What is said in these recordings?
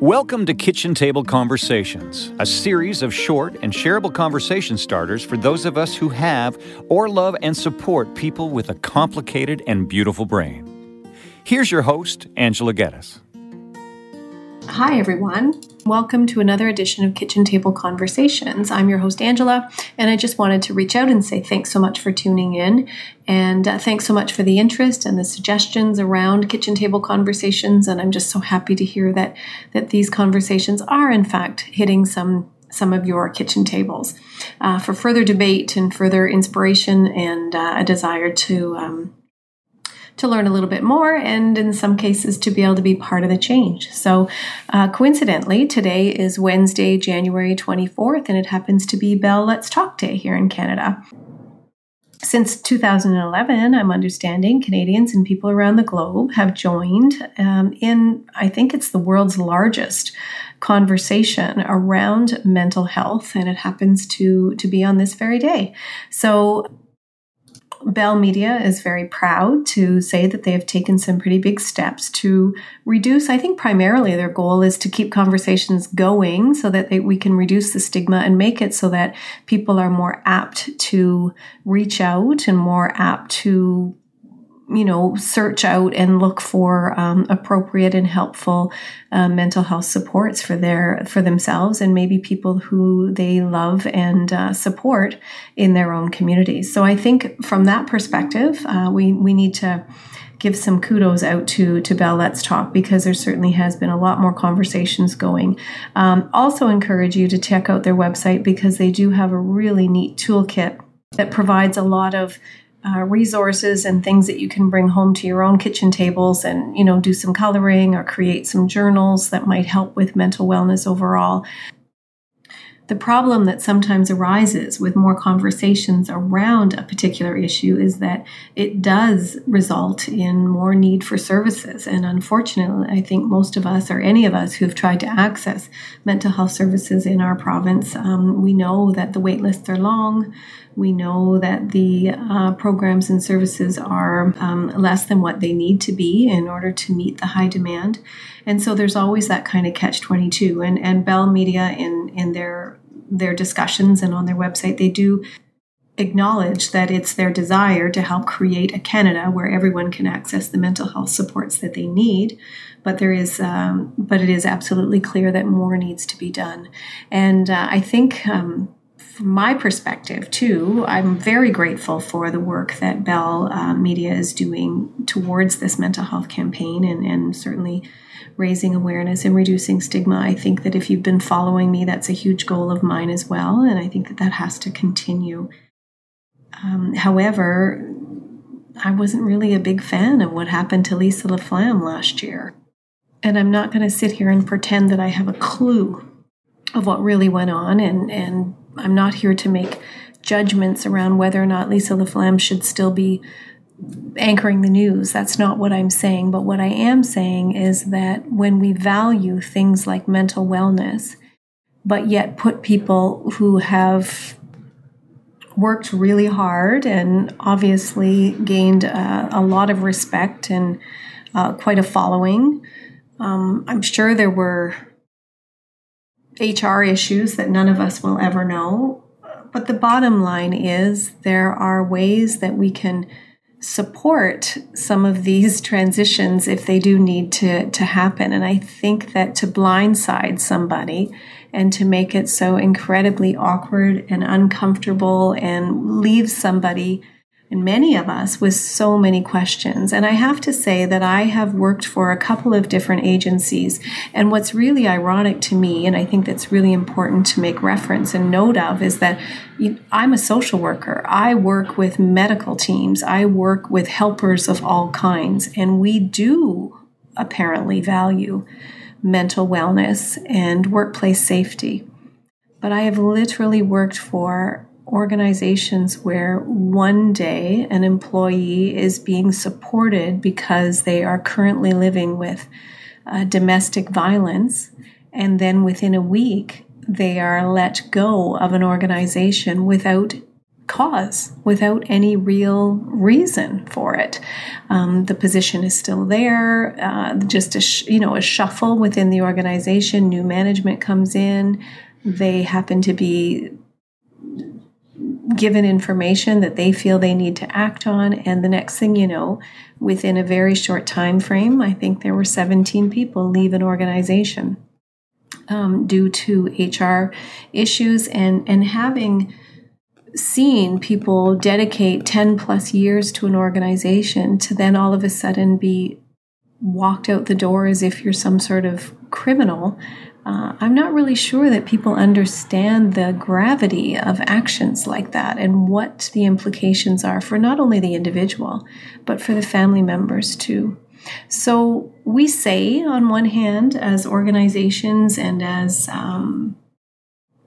Welcome to Kitchen Table Conversations, a series of short and shareable conversation starters for those of us who have or love and support people with a complicated and beautiful brain. Here's your host, Angela Geddes. Hi, everyone. Welcome to another edition of Kitchen Table Conversations. I'm your host, Angela, and I just wanted to reach out and say thanks so much for tuning in. And uh, thanks so much for the interest and the suggestions around Kitchen Table Conversations. And I'm just so happy to hear that, that these conversations are, in fact, hitting some some of your kitchen tables uh, for further debate and further inspiration and uh, a desire to um, to learn a little bit more and in some cases to be able to be part of the change. So, uh, coincidentally, today is Wednesday, January 24th, and it happens to be Bell Let's Talk Day here in Canada. Since 2011, I'm understanding Canadians and people around the globe have joined um, in, I think it's the world's largest conversation around mental health, and it happens to, to be on this very day. So, Bell Media is very proud to say that they have taken some pretty big steps to reduce. I think primarily their goal is to keep conversations going so that they, we can reduce the stigma and make it so that people are more apt to reach out and more apt to you know, search out and look for um, appropriate and helpful uh, mental health supports for their for themselves and maybe people who they love and uh, support in their own communities. So I think from that perspective, uh, we we need to give some kudos out to to Bell Let's Talk because there certainly has been a lot more conversations going. Um, also, encourage you to check out their website because they do have a really neat toolkit that provides a lot of uh, resources and things that you can bring home to your own kitchen tables and you know do some coloring or create some journals that might help with mental wellness overall the problem that sometimes arises with more conversations around a particular issue is that it does result in more need for services. And unfortunately, I think most of us, or any of us who've tried to access mental health services in our province, um, we know that the wait lists are long. We know that the uh, programs and services are um, less than what they need to be in order to meet the high demand. And so there's always that kind of catch 22. And, and Bell Media, in, in their, their discussions and on their website, they do acknowledge that it's their desire to help create a Canada where everyone can access the mental health supports that they need. But there is, um, but it is absolutely clear that more needs to be done. And uh, I think um, from my perspective, too, I'm very grateful for the work that Bell uh, Media is doing towards this mental health campaign and, and certainly raising awareness and reducing stigma. I think that if you've been following me, that's a huge goal of mine as well. And I think that that has to continue. Um, however, I wasn't really a big fan of what happened to Lisa LaFlamme last year. And I'm not going to sit here and pretend that I have a clue of what really went on and, and I'm not here to make judgments around whether or not Lisa LaFlamme should still be anchoring the news. That's not what I'm saying. But what I am saying is that when we value things like mental wellness, but yet put people who have worked really hard and obviously gained uh, a lot of respect and uh, quite a following. Um, I'm sure there were HR issues that none of us will ever know. But the bottom line is there are ways that we can support some of these transitions if they do need to, to happen. And I think that to blindside somebody and to make it so incredibly awkward and uncomfortable and leave somebody and many of us with so many questions. And I have to say that I have worked for a couple of different agencies. And what's really ironic to me, and I think that's really important to make reference and note of, is that I'm a social worker. I work with medical teams, I work with helpers of all kinds. And we do apparently value mental wellness and workplace safety. But I have literally worked for organizations where one day an employee is being supported because they are currently living with uh, domestic violence, and then within a week they are let go of an organization without cause without any real reason for it. Um, the position is still there, uh, just a sh- you know a shuffle within the organization. New management comes in. They happen to be given information that they feel they need to act on. And the next thing you know within a very short time frame i think there were 17 people leave an organization um, due to hr issues. And and having seen people dedicate 10 plus years to an organization to then all of a sudden be walked out the door as if you're some sort of criminal uh, I'm not really sure that people understand the gravity of actions like that and what the implications are for not only the individual, but for the family members too. So we say, on one hand, as organizations and as um,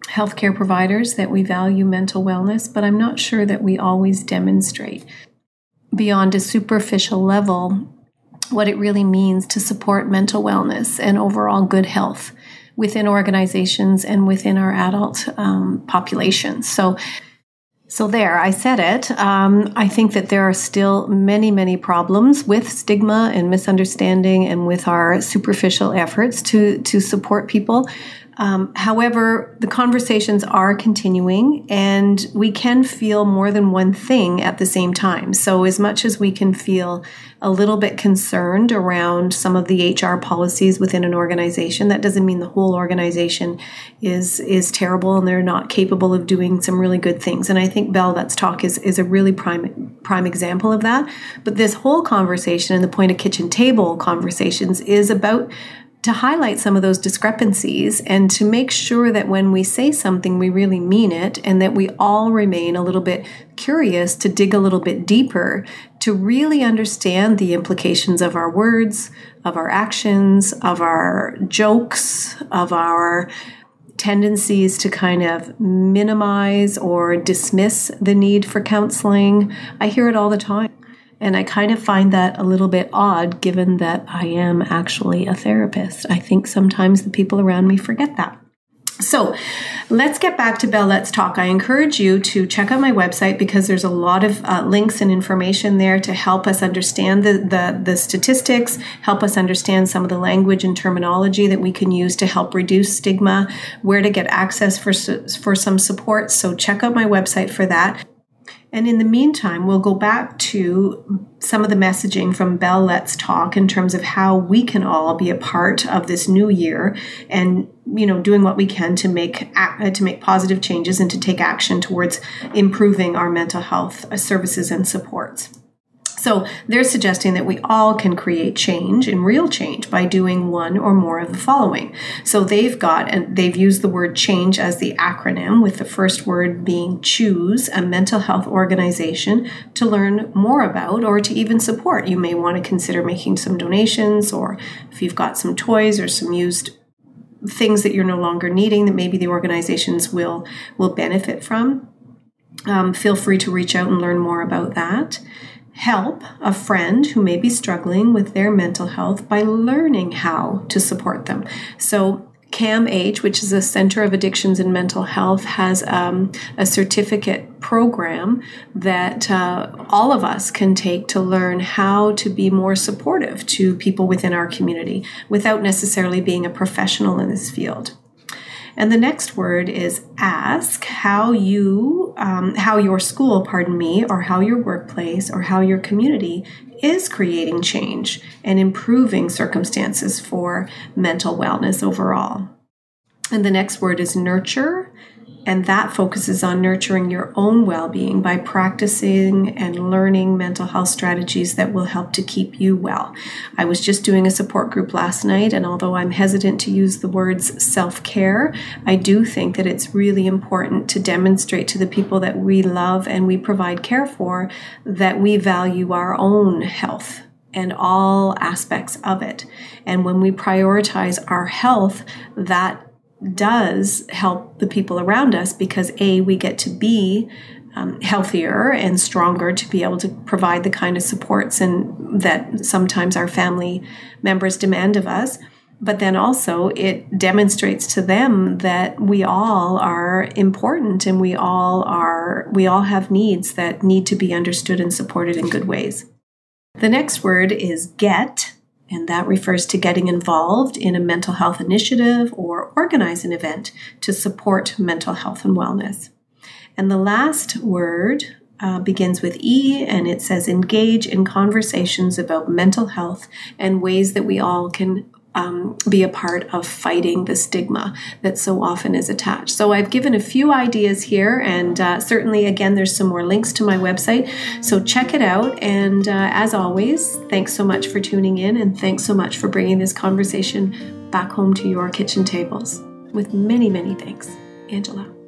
healthcare providers, that we value mental wellness, but I'm not sure that we always demonstrate beyond a superficial level what it really means to support mental wellness and overall good health within organizations and within our adult um. So, so there, I said it. Um, I think that there are still many, many problems with stigma and misunderstanding, and with our superficial efforts to to support people. Um, however, the conversations are continuing, and we can feel more than one thing at the same time. So, as much as we can feel a little bit concerned around some of the HR policies within an organization, that doesn't mean the whole organization is is terrible and they're not capable of doing some really good things. And I think Bell Let's Talk is is a really prime prime example of that. But this whole conversation and the point of kitchen table conversations is about to highlight some of those discrepancies and to make sure that when we say something, we really mean it and that we all remain a little bit curious to dig a little bit deeper to really understand the implications of our words, of our actions, of our jokes, of our tendencies to kind of minimize or dismiss the need for counseling. I hear it all the time. And I kind of find that a little bit odd given that I am actually a therapist. I think sometimes the people around me forget that. So let's get back to Bell Let's Talk. I encourage you to check out my website because there's a lot of uh, links and information there to help us understand the, the, the statistics, help us understand some of the language and terminology that we can use to help reduce stigma, where to get access for, for some support. So check out my website for that. And in the meantime, we'll go back to some of the messaging from Bell Let's Talk in terms of how we can all be a part of this new year and you know doing what we can to make to make positive changes and to take action towards improving our mental health services and supports. So they're suggesting that we all can create change and real change by doing one or more of the following. So they've got, and they've used the word change as the acronym, with the first word being choose a mental health organization to learn more about or to even support. You may want to consider making some donations, or if you've got some toys or some used things that you're no longer needing that maybe the organizations will will benefit from. Um, feel free to reach out and learn more about that help a friend who may be struggling with their mental health by learning how to support them. So, CAMH, which is a Center of Addictions and Mental Health, has um, a certificate program that uh, all of us can take to learn how to be more supportive to people within our community without necessarily being a professional in this field. And the next word is ask how you, um, how your school, pardon me, or how your workplace or how your community is creating change and improving circumstances for mental wellness overall. And the next word is nurture. And that focuses on nurturing your own well being by practicing and learning mental health strategies that will help to keep you well. I was just doing a support group last night, and although I'm hesitant to use the words self care, I do think that it's really important to demonstrate to the people that we love and we provide care for that we value our own health and all aspects of it. And when we prioritize our health, that does help the people around us because A, we get to be um, healthier and stronger to be able to provide the kind of supports and that sometimes our family members demand of us. but then also it demonstrates to them that we all are important and we all are we all have needs that need to be understood and supported in good ways. The next word is get, and that refers to getting involved in a mental health initiative or organize an event to support mental health and wellness. And the last word uh, begins with E and it says engage in conversations about mental health and ways that we all can um, be a part of fighting the stigma that so often is attached. So I've given a few ideas here, and uh, certainly, again, there's some more links to my website. So check it out. And uh, as always, thanks so much for tuning in, and thanks so much for bringing this conversation back home to your kitchen tables. With many, many thanks, Angela.